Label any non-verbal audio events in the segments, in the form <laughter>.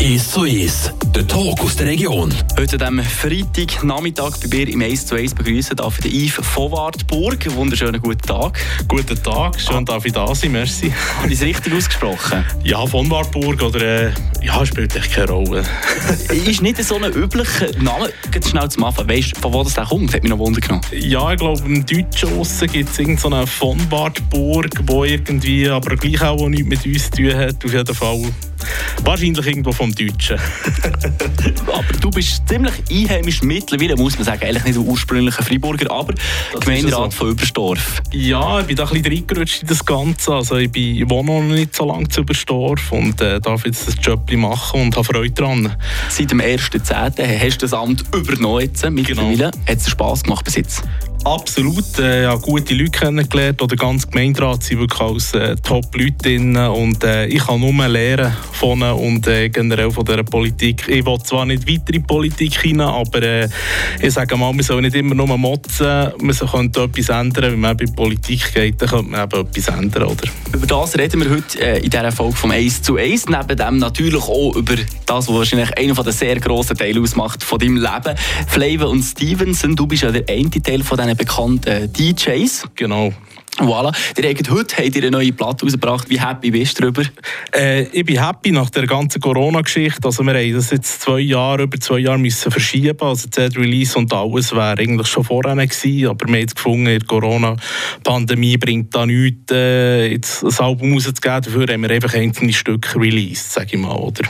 1 zu 1, der Talk aus der Region. Heute am Freitag Nachmittag bei mir im 1 zu 1 begrüßen darf ich den Yves von Wartburg. Wunderschönen guten Tag. Guten Tag, schön darf ich da sein, merci. Habe ich es richtig ausgesprochen? Ja, von Wartburg oder äh, ja, spielt echt keine Rolle. <laughs> ist nicht so ein üblicher Name, ganz schnell zum Anfang. Weißt du, von wo das der kommt? Hat mich noch Wunder genommen. Ja, ich glaube, im Deutschen gibt es irgendeine von Wartburg, wo irgendwie aber gleich auch nichts mit uns zu tun hat. Auf jeden Fall Wahrscheinlich irgendwo vom Deutschen. <laughs> aber du bist ziemlich einheimisch mittlerweile, muss man sagen. Eigentlich nicht ein ursprünglicher Freiburger, aber das Gemeinderat so. von Überstorf. Ja, ich bin da ein bisschen reingerutscht in das Ganze. Also ich, bin, ich wohne noch nicht so lange zu Überstorf und äh, darf jetzt das Job machen und habe Freude daran. Seit dem 1.10. hast du das Amt übernommen jetzt mittlerweile. Genau. Hat es Spass gemacht bis jetzt? Absolut. Äh, ja, gute Leute kennengelernt. Oder ganz Gemeinderat sind wirklich als äh, Top-Leute. Und äh, ich kann nur lernen von und äh, generell von dieser Politik. Ich will zwar nicht weiter in die Politik hinein, aber ich sage mal, man soll nicht immer nur motzen. Man könnte etwas ändern. Wenn man die Politik geht, dann könnte man eben etwas ändern. Oder? Über das reden wir heute in dieser Folge vom 1 zu 1. Neben dem natürlich auch über das, was wahrscheinlich einer der sehr grossen Teile ausmacht von deinem Leben. Flavor und Stevenson, du bist ja der eine Teil von diesen bekannten DJs. Genau. Voilà. Ihr habt heute habt ihr eine neue Platte rausgebracht. Wie happy bist du darüber? Äh, ich bin happy nach der ganzen Corona-Geschichte. Also wir haben das jetzt zwei Jahre, über zwei Jahre müssen verschieben. Also das Release und alles wäre eigentlich schon vorher gewesen. Aber wir haben jetzt gefunden, die Corona-Pandemie bringt da nichts, äh, jetzt ein Album rauszugeben. Dafür haben wir einfach einzelne Stücke released, sage ich mal. Oder?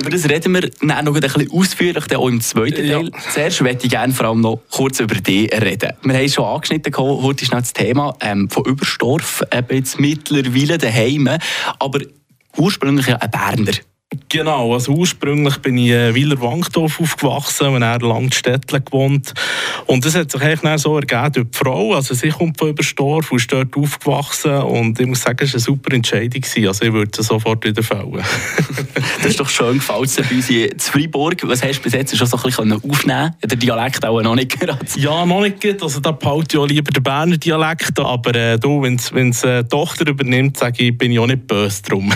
Über das reden wir dann noch ein bisschen ausführlich, auch im zweiten ja. Teil. Zuerst möchte ich gerne vor allem noch kurz über dich reden. Wir haben schon angeschnitten, heute ist noch das Thema ähm, von Überstorf, eben jetzt mittlerweile daheim, aber ursprünglich ein Berner. Genau, also ursprünglich bin ich in äh, Wieler Wankdorf aufgewachsen und er lange Städtle gewohnt. Und das hat sich eigentlich so ergeben durch die Frau. Also sie kommt von Überstorf und ist dort aufgewachsen und ich muss sagen, es war eine super Entscheidung. Also ich würde sie sofort wieder fällen. <laughs> das ist doch schön gefallen bei uns in Freiburg. Was hast du bis jetzt schon so ein bisschen aufnehmen Der Dialekt auch noch nicht gerade? Ja, noch nicht. Also da behalte ich auch lieber den Berner Dialekt. Aber äh, du, wenn es eine Tochter übernimmt, sage ich, bin ich auch nicht böse drum.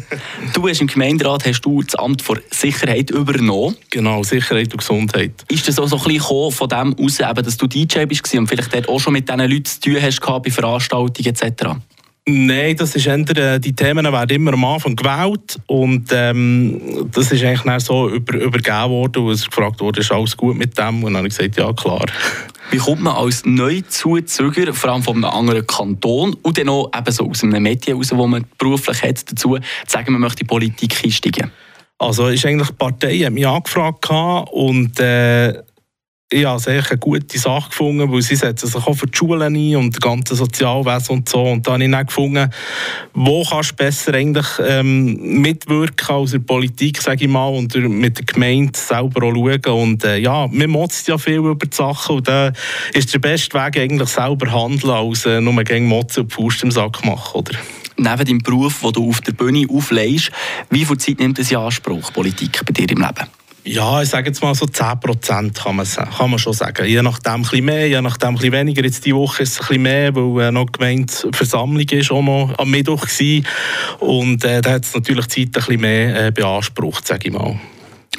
<laughs> du hast im Gemeinderat Gemeinderat hast du das Amt für Sicherheit übernommen. Genau, Sicherheit und Gesundheit. Ist das auch so ein bisschen von dem aus, dass du DJ bist und vielleicht dort auch schon mit diesen Leuten zu tun hast bei Veranstaltungen etc.? Nein, das ist eher, äh, die Themen werden immer am Anfang gewählt und ähm, das ist eigentlich so über, übergeben worden es gefragt wurde, ist alles gut mit dem? Und dann habe ich gesagt, ja klar. <laughs> Wie kommt man als Neuzuzüger, vor allem von einem anderen Kanton und dann auch eben so aus einem Medien raus, wo man beruflich hat, dazu zu sagen, man möchte in die Politik einsteigen? Also ist eigentlich die Partei hat mich angefragt und äh, ich habe sehr eine gute Sache gefunden, weil sie setzen sich auch für die Schulen ein und das ganze Sozialwesen und so. Und da habe ich dann gefunden, wo kannst du besser eigentlich ähm, mitwirken als in der Politik, sage ich mal, und mit der Gemeinde selber auch schauen. Und äh, ja, man motzt ja viel über die Sachen und da ist der beste Weg eigentlich selber handeln, als äh, nur gegen Motzen und Faust im Sack machen, oder? Neben deinem Beruf, den du auf der Bühne auflegst, wie viel Zeit nimmt das in Anspruch, Politik bei dir im Leben? Ja, ich sage jetzt mal so 10 Prozent kann man, kann man schon sagen. Je nachdem ein bisschen mehr, je nachdem ein bisschen weniger. Jetzt diese Woche ist es ein bisschen mehr, weil äh, noch Gemeindeversammlung ist auch noch am Mittwoch gewesen. Und äh, da hat es natürlich Zeit ein bisschen mehr äh, beansprucht, sage ich mal.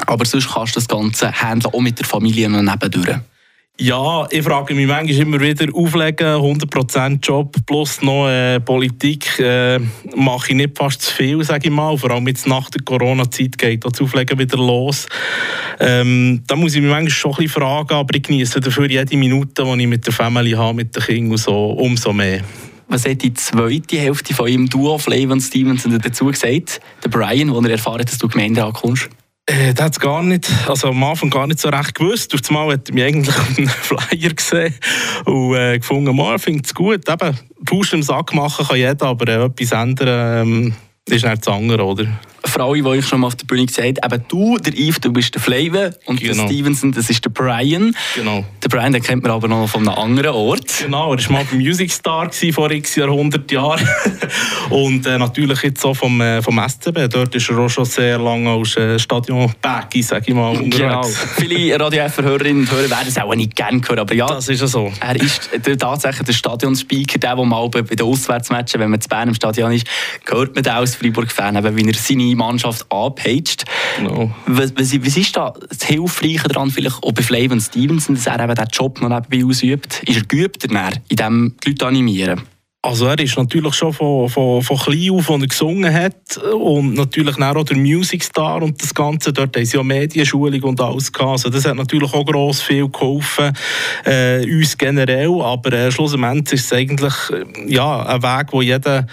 Aber sonst kannst du das Ganze handeln, auch mit der Familie noch nebendurch. Ja, ich frage mich manchmal immer wieder, auflegen, 100% Job plus noch äh, Politik, äh, mache ich nicht fast zu viel, sage ich mal. Vor allem jetzt nach der Corona-Zeit geht das Auflegen wieder los. Ähm, da muss ich mich manchmal schon ein bisschen fragen, aber ich genieße dafür jede Minute, die ich mit der Familie habe, mit den Kindern so, umso mehr. Was hat die zweite Hälfte von ihrem Duo, Flav und Stevenson, dazu gesagt? Der Brian, wo er erfahren dass du Gemeinde ankommst? Äh, das hat gar nicht, also am Anfang gar nicht so recht gewusst. Durch das Mal hat mich eigentlich <laughs> auf einem Flyer gesehen und äh, gefunden, man findet es gut. Eben, Faust im Sack machen kann jeder, aber äh, etwas ändern ähm, ist nicht das andere, oder? Alle, die ich schon mal auf der Bühne gesagt habe, eben du, der Yves, du bist der Flavor und genau. der Stevenson, das ist der Brian. Genau. Der Brian, den kennt man aber noch von einem anderen Ort. Genau, er war mal beim Music Star vor x Jahrhundert Jahren. <laughs> und äh, natürlich jetzt auch vom, äh, vom SCB. Dort ist er auch schon sehr lange als äh, Stadion-Baggy, sage ich mal, Genau. <laughs> Viele Radio F-Hörerinnen und Hörer werden es auch nicht gerne hören, aber ja. Das ist ja so. Er ist der, tatsächlich der Stadionspeaker, der, der mal bei den Auswärtsmatchen, wenn man zu Bern im Stadion ist, hört man den als Freiburg-Fan, wie er seine Mannschaft angepeitscht. Genau. Was, was, was ist da das Hilfreiche daran, vielleicht auch bei Flavon Stevenson, dass er eben diesen Job noch nebenbei ausübt? Ist er geübt in dem die Leute animieren? Also er ist natürlich schon von, von, von klein auf, als er gesungen hat und natürlich auch der Music Star und das Ganze, dort haben sie auch Medienschulung und alles gehabt. Also das hat natürlich auch gross viel geholfen, äh, uns generell, aber äh, schlussendlich ist es eigentlich äh, ja, ein Weg, wo jeder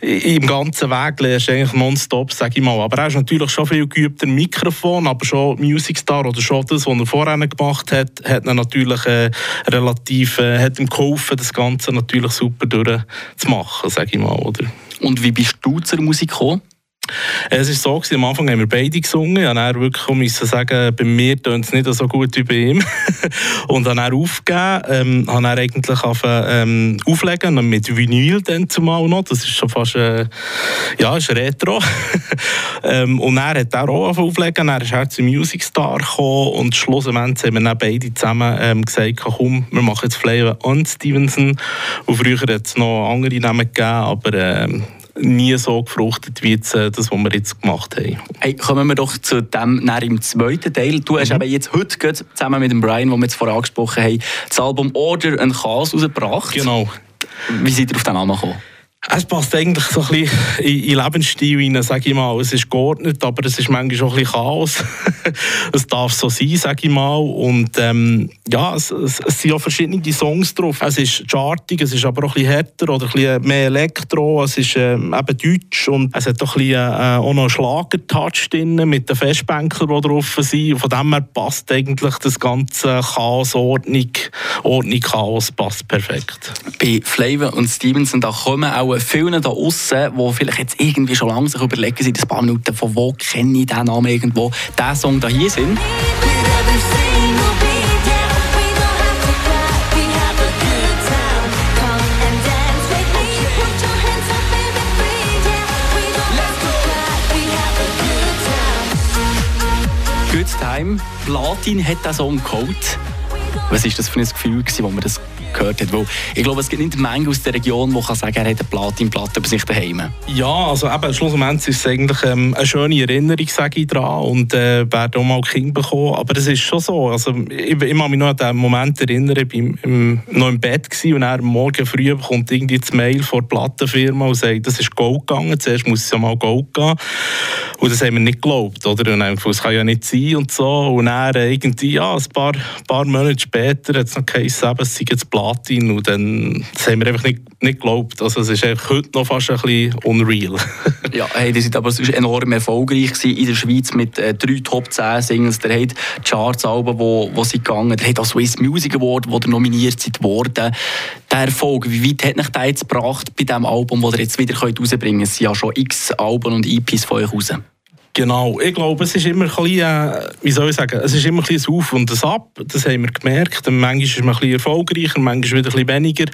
im ganzen Weg lernt, eigentlich nonstop, sage ich mal. Aber er ist natürlich schon viel geübt im Mikrofon, aber schon Music Star oder schon das, was er vorher gemacht hat, hat er natürlich äh, relativ, äh, hat ihm geholfen, das Ganze natürlich super durch zu machen, sage ich mal. Oder? Und wie bist du zur Musik gekommen? Es war so, gewesen, am Anfang haben wir beide gesungen. Ich musste wirklich müssen sagen, bei mir tönt es nicht so gut wie bei ihm. <laughs> und dann er aufgegeben, ähm, habe er eigentlich auf, ähm, auflegen mit Vinyl dann zumal noch. Das ist schon fast, äh, ja, ist Retro. <laughs> ähm, und er hat er auch auflegen. Er ist halt zum Music Star gekommen und schlussendlich haben wir dann beide zusammen ähm, gesagt, komm, wir machen jetzt Flavor und Stevenson. Und früher hat es noch andere Namen gegeben, aber ähm, nie so gefruchtet wie jetzt, äh, das, was wir jetzt gemacht haben. Hey, kommen wir doch zu dem im zweiten Teil. Du hast mhm. eben jetzt heute zusammen mit dem Brian, den wir jetzt vorher angesprochen haben, das Album Order and Chaos rausgebracht. Genau. Wie seid ihr auf den Namen gekommen? Es passt eigentlich so ein bisschen in, in Lebensstil rein, sage ich mal. Es ist geordnet, aber es ist manchmal auch ein bisschen Chaos. <laughs> es darf so sein, sage ich mal. Und ähm, ja, es, es, es, sind auch verschiedene Songs drauf. Es ist chartig, es ist aber auch ein bisschen härter oder ein bisschen mehr Elektro. Es ist ähm, eben deutsch und es hat auch, ein bisschen, äh, auch noch einen Schlager-Touch drin mit den Festbänkern, die drauf sind. Von dem her passt eigentlich das ganze Chaos, Ordnung, Ordnung, Chaos passt perfekt. Bei Flavor und Stevenson, da kommen auch auch vielen da außen, die vielleicht jetzt irgendwie schon lange sich überlegen, seit ein paar Minuten, von wo kenne ich diesen Namen irgendwo, diesen Song da hier sind. Good Time. Platin hat diesen Song geholt. Was war das für ein Gefühl, als man das gehört hat. Weil ich glaube, es gibt nicht Menge aus der Region, die kann sagen, er hat eine Platinplatte bei sich daheim. Ja, also eben, schlussendlich ist es eigentlich ähm, eine schöne Erinnerung, sage ich dran, und äh, werde auch mal Kind bekommen. Aber es ist schon so, also ich, ich kann mich noch an den Moment erinnern, ich war im, noch im Bett gewesen, und dann morgen früh kommt irgendwie das Mail von der Plattenfirma und sagt, das ist Gold gegangen, zuerst muss es ja mal Gold gehen. Und das haben wir nicht geglaubt, oder? Und dann das kann ja nicht sein und so. Und dann äh, irgendwie, ja, ein paar, paar Monate später hat es noch geheißen, es sei jetzt Platin und dann das haben wir einfach nicht, nicht geglaubt. Also es ist heute noch fast ein bisschen unreal. <laughs> ja, hey, die sind aber enorm erfolgreich in der Schweiz mit äh, drei Top 10 Singles. Der hat Charts-Alben, wo, wo sie gegangen Der hat auch Swiss Music Award, wo der nominiert sind worden. Der Erfolg, wie weit hat euch das jetzt gebracht bei diesem Album, das ihr jetzt wieder rausbringen könnt? Es sind ja schon x Alben und EPs von euch raus. Genau, ich glaube, es ist immer ein bisschen, äh, wie soll ich sagen, es ist immer ein bisschen Auf und ein Ab, das haben wir gemerkt. Manchmal ist man ein bisschen erfolgreicher, manchmal wieder ein bisschen weniger.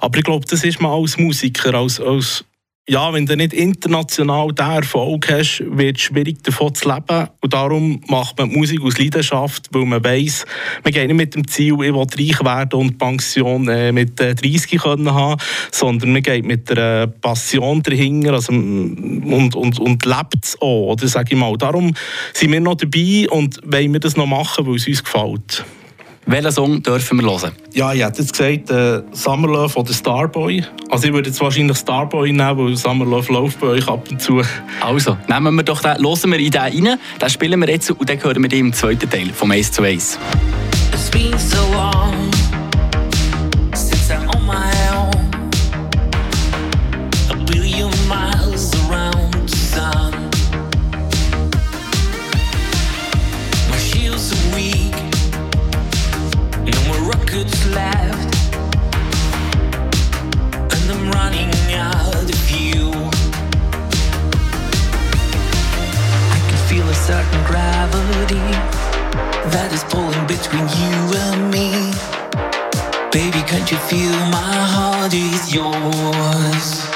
Aber ich glaube, das ist man als Musiker, als, als ja, wenn du nicht international diesen Erfolg hast, wird es schwierig davon zu leben. Und darum macht man Musik aus Leidenschaft, weil man weiss, man geht nicht mit dem Ziel, ich will reich werden und Pension äh, mit äh, 30 können haben, sondern man geht mit einer Passion dahinter also, und, und, und lebt es auch, oder sage ich mal. Darum sind wir noch dabei und wollen wir das noch machen, weil es uns gefällt. Welchen Song dürfen wir hören? Ja, ich hätte jetzt gesagt äh, Summer Love oder Starboy. Also ich würde jetzt wahrscheinlich Starboy nehmen, weil Summer Love läuft bei euch ab und zu. Also, nehmen wir doch den, hören wir in den rein, den spielen wir jetzt und dann hören wir den im zweiten Teil vom Ace to Ace. It's been so long can't you feel my heart is yours?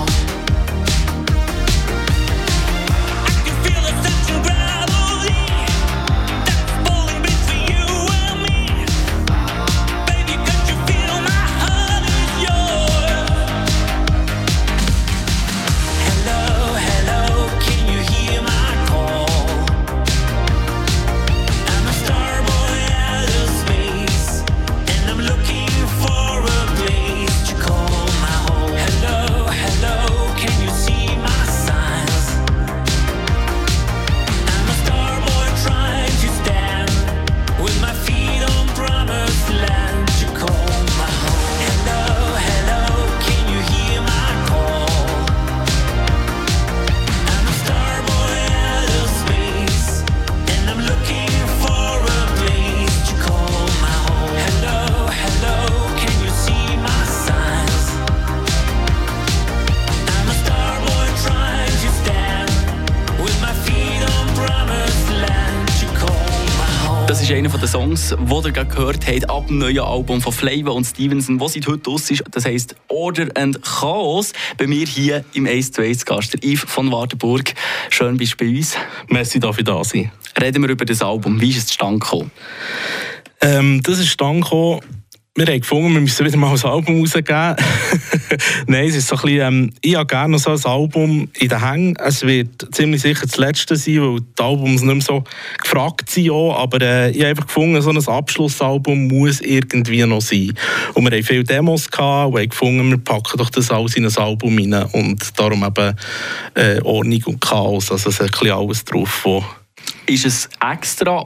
Das ist einer der Songs, den ihr gerade gehört habt, ab dem neuen Album von Flavor und Stevenson, das seit heute aus ist. Das heisst Order and Chaos. Bei mir hier im Ace to Ace Gast, der Yves von Wartenburg. Schön bist du bei uns. Merci, darf ich da sein. Reden wir über das Album. Wie ist es zustande gekommen? Ähm, das ist dann gekommen, wir haben gefunden, wir müssen wieder mal ein Album rausgeben. <laughs> Nein, es ist so ein bisschen, ähm, ich habe gerne so ein Album in den Hängen. Es wird ziemlich sicher das letzte sein, weil die Albums nicht mehr so gefragt sind. Auch. Aber äh, ich habe einfach gefunden, so ein Abschlussalbum muss irgendwie noch sein. Und wir haben viele Demos gehabt und haben gefunden, wir packen doch das alles in ein Album rein. Und darum eben äh, Ordnung und Chaos. Also es ist ein bisschen alles drauf, wo Ist es extra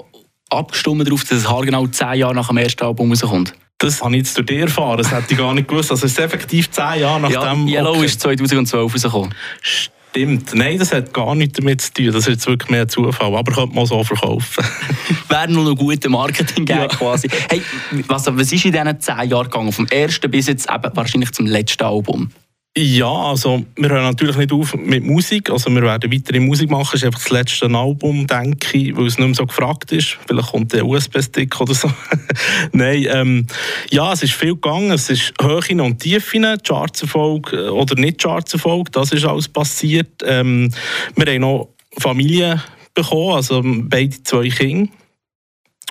abgestimmt darauf, dass es haargenau zehn Jahre nach dem ersten Album rauskommt? Das habe ich jetzt durch dich erfahren, das hätte ich gar nicht gewusst. Also es ist effektiv zehn Jahre nach Ja, dem... Yellow Okay. ist 2012 rausgekommen. Stimmt. Nein, das hat gar nichts damit zu tun. Das ist jetzt wirklich mehr ein Zufall. Aber könnte man so verkaufen. <laughs> Wäre noch ein guter Marketing Ja. quasi. Hey, was, was ist in diesen zehn Jahren gegangen? Vom ersten bis jetzt eben wahrscheinlich zum letzten Album. Ja, also wir hören natürlich nicht auf mit Musik. Also wir werden weitere Musik machen. Das ist einfach das letzte Album, denke ich, weil es nicht mehr so gefragt ist. Vielleicht kommt der USB-Stick oder so. <laughs> Nein, ähm, ja, es ist viel gegangen. Es ist Höhen und Tiefen, Chartserfolg äh, oder nicht Chartserfolg. Das ist alles passiert. Ähm, wir haben noch Familie bekommen, also beide zwei Kinder.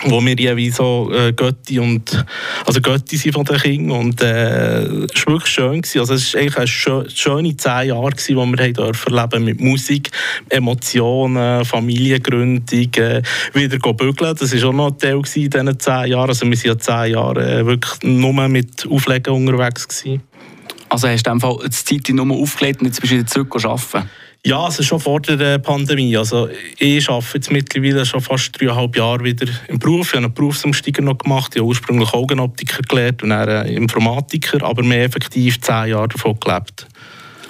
Wo wir jeweils so äh, Götti und also Götti sind von den Kindern und äh, es war wirklich schön gewesen. also es war eigentlich eine schö schöne zehn Jahre gewesen, wo wir haben dürfen leben mit Musik, Emotionen, Familiengründung, äh, wieder go bügeln, das war auch noch ein Teil gewesen in diesen zehn Jahren, also wir sind ja zehn Jahre äh, wirklich nur mit Auflegen unterwegs gewesen. Also hast du in die Zeit nur aufgelegt und jetzt bist du wieder zurück arbeiten? Ja, also schon vor der äh, Pandemie. Also ich arbeite jetzt mittlerweile schon fast dreieinhalb Jahre wieder im Beruf. Ich habe einen Berufsumsteiger noch gemacht. Ich habe ursprünglich Augenoptiker gelernt und dann äh, Informatiker, aber mehr effektiv zehn Jahre davon gelebt.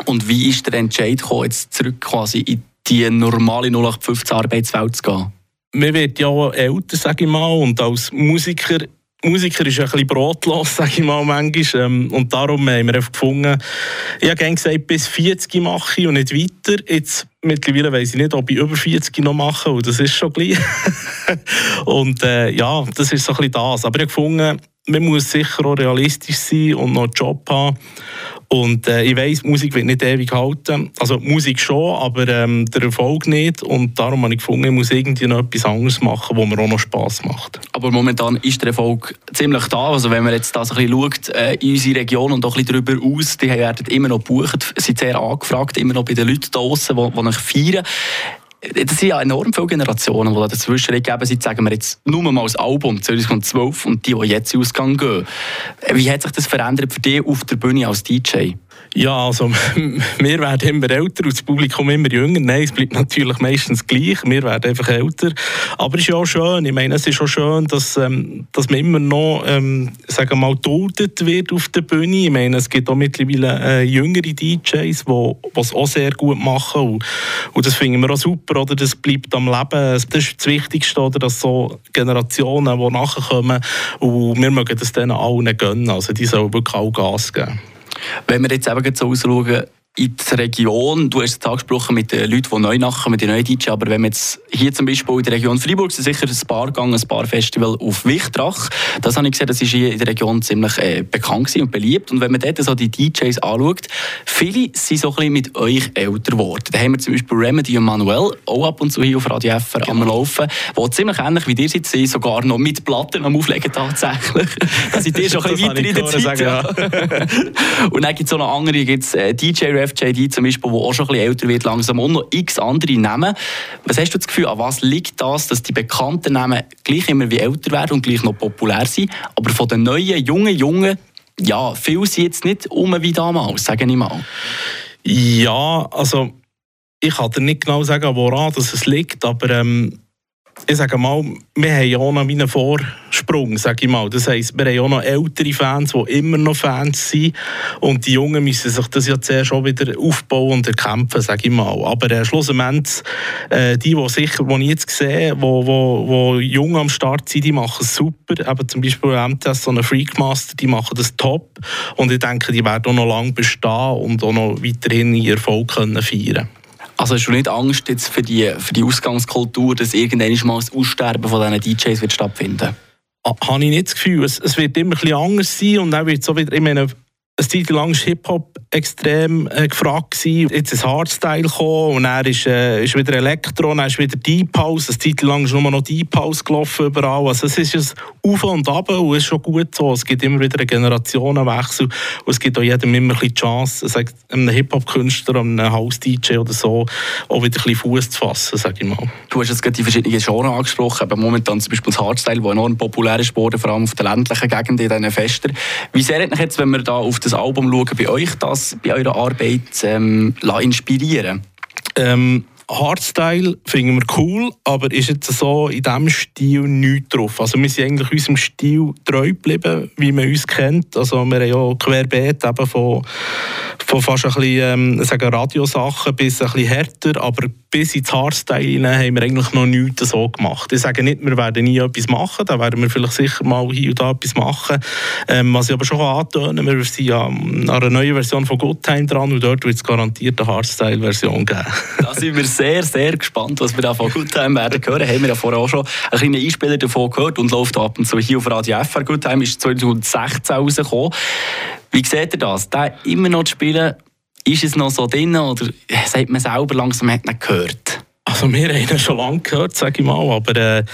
Und wie ist der Entscheid gekommen, jetzt zurück quasi in die normale 0815 Arbeitswelt zu gehen? Man wird ja auch älter, sage ich mal, und als Musiker Musiker ist ein bisschen brotlos, <laughs> sage ich mal manchmal. Ähm, und darum haben wir gefunden, ich habe gerne gesagt, bis 40 mache ich und nicht weiter. Jetzt mittlerweile weiss ich nicht, ob ich über 40 noch mache, und das ist schon gleich. <laughs> und äh, ja, das ist so ein bisschen das. Aber ich habe gefunden, man muss sicher auch realistisch sein und noch einen Job haben. Und äh, ich weiss, Musik wird nicht ewig halten. Also Musik schon, aber ähm, der Erfolg nicht. Und darum habe ich gefunden, ich muss irgendwie noch etwas anderes machen, wo mir auch noch Spass macht. Aber momentan ist der Erfolg ziemlich da. Also wenn man jetzt das ein bisschen schaut, äh, in unsere Region und auch ein bisschen darüber aus, die werden immer noch gebucht, sind sehr angefragt, immer noch bei den Leuten draußen, die, die feiern. Das sind ja enorm viele Generationen, die da dazwischen geben. Seit sagen wir jetzt nur mal das Album 2012 und die, die jetzt in gehen. Wie hat sich das verändert für dich auf der Bühne als DJ? Ja, also <laughs> wir werden immer älter und das Publikum immer jünger. Nein, es bleibt natürlich meistens gleich. Wir werden einfach älter. Aber es ist ja auch schön. Ich meine, es ist auch schön, dass, ähm, dass man immer noch, ähm, sagen mal, duldet wird auf der Bühne. Ich meine, es gibt auch mittlerweile äh, jüngere DJs, die es auch sehr gut machen. Und, und das finden wir auch super. Oder? Das bleibt am Leben. Das ist das Wichtigste, oder? dass so Generationen, die nachkommen, und wir mögen das denen allen gönnen. Also die sollen wirklich auch Gas geben. Wenn wir jetzt eben so ausschauen, in die Region. Du hast es angesprochen mit den Leuten, die neu nachkommen, mit den neuen DJ. Aber wenn man jetzt hier zum Beispiel in der Region Freiburg sind sicher ein Bar gegangen, ein Barfestival auf Wichtrach. Das habe ich gesehen, das ist hier in der Region ziemlich äh, bekannt und beliebt. Und wenn man dort so die DJs anschaut, viele sind so ein bisschen mit euch älter geworden. Da haben wir zum Beispiel Remedy und Manuel, auch ab und zu hier auf Radio FR am Laufen, die ziemlich ähnlich wie dir sind, sind sogar noch mit Platten am Auflegen tatsächlich. Da seid ihr schon ein bisschen weiter in der Zeit. gehört, ja. <laughs> und dann gibt es auch noch andere, gibt's, äh, DJ Ref JD zum Beispiel, der auch schon ein bisschen älter wird langsam und noch x andere Namen. Was hast du das Gefühl, an was liegt das, dass die bekannten Namen gleich immer wie älter werden und gleich noch populär sind, aber von den neuen, jungen, jungen, ja, viele sind jetzt nicht um wie damals, sage ich mal. Ja, also ich kann dir nicht genau sagen, woran das es liegt, aber ähm, ich sage mal, wir haben ja auch noch einen Vorsprung, sage ich mal. Das heisst, wir haben auch noch ältere Fans, die immer noch Fans sind und die Jungen müssen sich das ja zuerst schon wieder aufbauen und erkämpfen, sage ich mal. Aber äh, schlussendlich, äh, die, die sicher, die ich jetzt sehe, wo, wo, wo jung am Start sind, die machen es super. Eben zum Beispiel MTS, so eine Freakmaster, die machen das top und ich denke, die werden auch noch lange bestehen und auch noch weiterhin ihren Erfolg können feiern Also hast du nicht Angst jetzt für die, für die Ausgangskultur, dass irgendwann mal das Aussterben von diesen DJs wird stattfinden? Ah, habe ich nicht das Gefühl. Es, es wird immer ein bisschen anders sein und dann wird es so wieder, ich meine, eine Zeit lang war Hip-Hop extrem äh, gefragt. Gewesen. Jetzt ist Hardstyle gekommen und dann ist, äh, ist wieder Elektro, dann ist wieder Deep House. Eine Zeit lang ist nur noch Deep House gelaufen überall. Also es ist ein Auf und Ab und es ist schon gut so. Es gibt immer wieder einen Generationenwechsel und es gibt auch jedem immer ein bisschen die Chance, sagt, einem Hip-Hop-Künstler, einem House-DJ oder so, auch wieder ein bisschen Fuß zu fassen, sage ich mal. Du hast jetzt gerade die verschiedenen Genres angesprochen, aber momentan zum Beispiel das Hardstyle, das enorm populär ist geworden, vor allem auf der ländlichen Gegend, in diesen Festen. Wie sehr hat jetzt, wenn wir da auf das Album schauen, bei euch das bei eurer Arbeit ähm, inspirieren Ähm, Hardstyle finden wir cool, aber ist jetzt so in diesem Stil nichts drauf. Also wir sind eigentlich unserem Stil treu geblieben, wie man uns kennt. Also wir haben ja querbeet eben von, von fast ein bisschen ähm, Radiosachen bis ein bisschen härter, aber bis ins Hardstyle hinein haben wir eigentlich noch nichts so gemacht. Ich sage nicht, wir werden nie etwas machen, da werden wir vielleicht sicher mal hier und da etwas machen. Ähm, was ich aber schon antönen wir sind ja an einer neuen Version von Good Time dran und dort wird es garantiert eine Hardstyle-Version geben. Da sind wir sehr, sehr gespannt, was wir da von Good Time werden hören. Haben wir ja vorher auch schon einen kleinen Einspieler davon gehört und läuft ab und zu hier auf Radio FR. Good Time ist 2016 rausgekommen. Wie seht ihr das? Den immer noch zu spielen, ist es noch so drin oder sagt man selber langsam, hat nicht gehört? Also wir haben ihn schon lange gehört, sage ich mal, aber äh,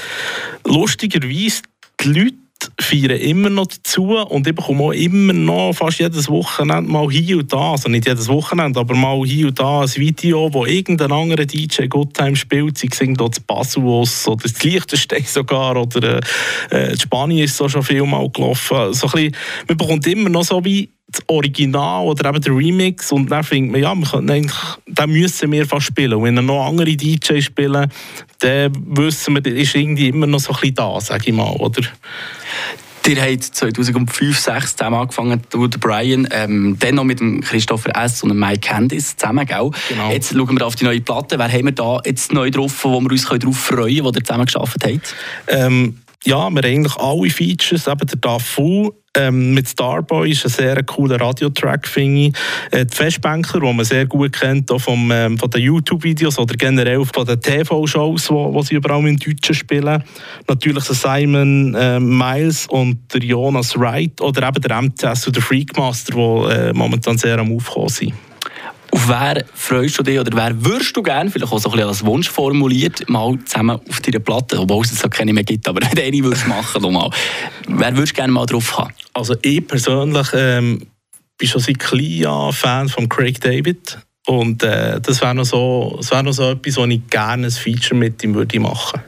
lustigerweise, die Leute feiern immer noch dazu und ich bekomme auch immer noch fast jedes Wochenende mal hier und da, also nicht jedes Wochenende, aber mal hier und da ein Video, wo irgendein anderer DJ Good Time spielt, sie singen dort Basuos oder das Liechtenstein sogar oder äh, in Spanien ist so schon viel mal gelaufen. So ein bisschen, man bekommt immer noch so wie das Original oder eben der Remix und dann findet man, ja, wir können eigentlich, den müssen wir fast spielen. Und wenn dann noch andere DJs spielen, dann wissen wir, der ist irgendwie immer noch so ein bisschen da, sage ich mal, oder? Ihr habt 2005, 2006 zusammen angefangen, du, der Brian, ähm, dann noch mit dem Christopher S. und dem Mike Candice zusammen, gell? Genau. Jetzt schauen wir auf die neue Platte. Wer haben wir da jetzt neu drauf, wo wir uns darauf freuen können, wo ihr zusammen geschafft habt? Ähm, ja, wir haben eigentlich alle Features, eben der Dafu ähm, mit Starboy ist ein sehr cooler Radiotrack, finde ich. Äh, die Festbänkler, die man sehr gut kennt, auch vom, ähm, von den YouTube-Videos oder generell von den TV-Shows, wo sie überall in Deutschen spielen. Natürlich der Simon äh, Miles und der Jonas Wright oder eben der MTS und der Freakmaster, die äh, momentan sehr am Aufkommen sind. Auf wer freust du dich oder wer würdest du gerne, vielleicht auch so ein bisschen als Wunsch formuliert, mal zusammen auf deiner Platte, obwohl es jetzt auch keine mehr gibt, aber <laughs> wenn du eine würdest machen, mal. wer würdest du gerne mal drauf haben? Also ich persönlich ähm, bin schon seit klein an Fan von Craig David und äh, das wäre noch, so, das wär noch so etwas, wo ich gerne ein Feature mit ihm würde machen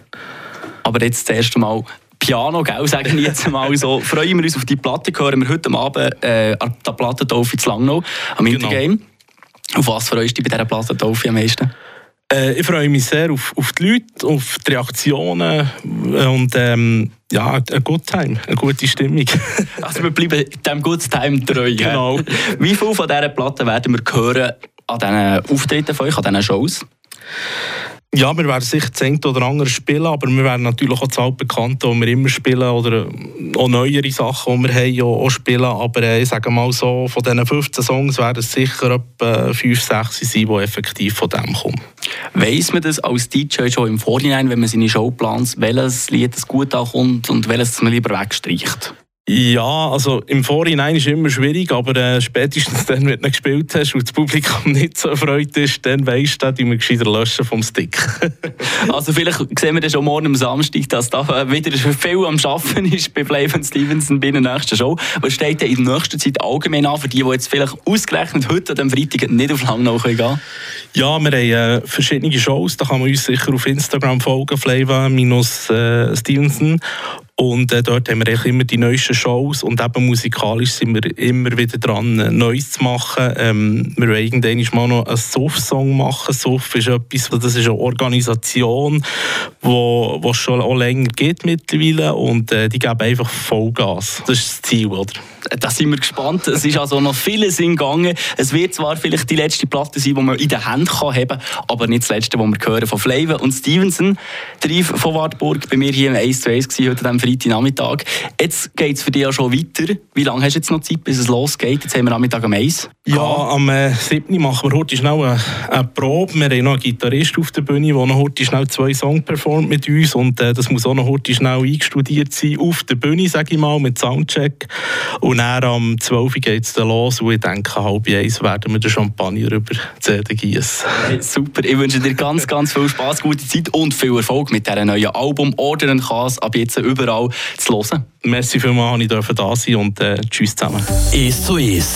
Aber jetzt das erste Mal Piano, gell, sagen wir jetzt mal so. <laughs> Freuen wir uns auf die Platte, hören wir heute Abend äh, an der Platte zu Langnau am Genau. Intergame. Auf was freust du dich bei dieser Platte Taufe am meisten? äh, Ich freue mich sehr auf, auf die Leute, auf die Reaktionen und ähm, ja, ein Good Time, eine gute Stimmung. <laughs> Also wir bleiben dem Good Time treu. Genau. Wie viel von dieser Platte werden wir hören an diesen Auftritten von euch, an diesen Shows? Ja, wir werden sicher das oder andere spielen, aber wir werden natürlich auch das altbekannte, die wir immer spielen, oder äh, auch neuere Sachen, die wir haben, auch, auch spielen. Aber äh, ich sage mal so, von diesen 15 Songs werden es sicher etwa 5, 6 sein, die effektiv von dem kommen. Weiss man das als DJ schon im Vorhinein, wenn man seine Show plant, welches Lied das gut ankommt und welches man lieber wegstreicht? Ja, also im Vorhinein ist es immer schwierig, aber äh, spätestens <laughs> dann, wenn du gespielt hast und das Publikum <laughs> nicht so erfreut ist, dann weisst du, die wir gescheiter löschen vom Stick. <laughs> Also vielleicht sehen wir dann schon morgen am Samstag, dass da äh, wieder viel am Schaffen ist bei Flavon Stevenson bei der nächsten Show. Was steht denn in der nächsten Zeit allgemein an, für die, die jetzt vielleicht ausgerechnet heute an diesem Freitag nicht auf Langnau gehen können? Ja, wir haben äh, verschiedene Shows, da kann man uns sicher auf Instagram folgen, Flava-Stevenson. Und äh, dort haben wir immer die neuesten Shows und eben musikalisch sind wir immer wieder dran, Neues zu machen. Ähm, wir wollen irgendwann mal noch einen Suff-Song machen. Suff ist etwas, das ist eine Organisation, wo, wo es schon auch länger geht mittlerweile und äh, die geben einfach Vollgas. Das ist das Ziel, oder? Da sind wir gespannt. Es ist also noch vieles in Gange. Es wird zwar vielleicht die letzte Platte sein, die man in der Hand kann haben aber nicht das letzte, was wir hören von Flavor und Stevenson. Der Yves von Wartburg bei mir hier im 1 zu 1 gewesen, heute am Freitagnachmittag. Jetzt geht es für dich ja schon weiter. Wie lange hast du jetzt noch Zeit, bis es losgeht? Jetzt haben wir Nachmittag am 1. Ja, am äh, 7. machen wir heute schnell eine, eine Probe. Wir haben noch einen Gitarrist auf der Bühne, der noch heute schnell zwei Songs performt mit uns und äh, das muss auch noch heute schnell eingestudiert sein auf der Bühne, sage ich mal, mit Soundcheck. Und dann am 12. geht es dann los und ich denke, halb eins werden wir den Champagner über die CD gießen. Hey, super, ich wünsche dir ganz, ganz viel Spaß, gute Zeit und viel Erfolg mit diesem neuen Album «Ordern kann's» ab jetzt überall zu hören. Merci vielmals, dass ich da sein und äh, tschüss zusammen. Ist so ist.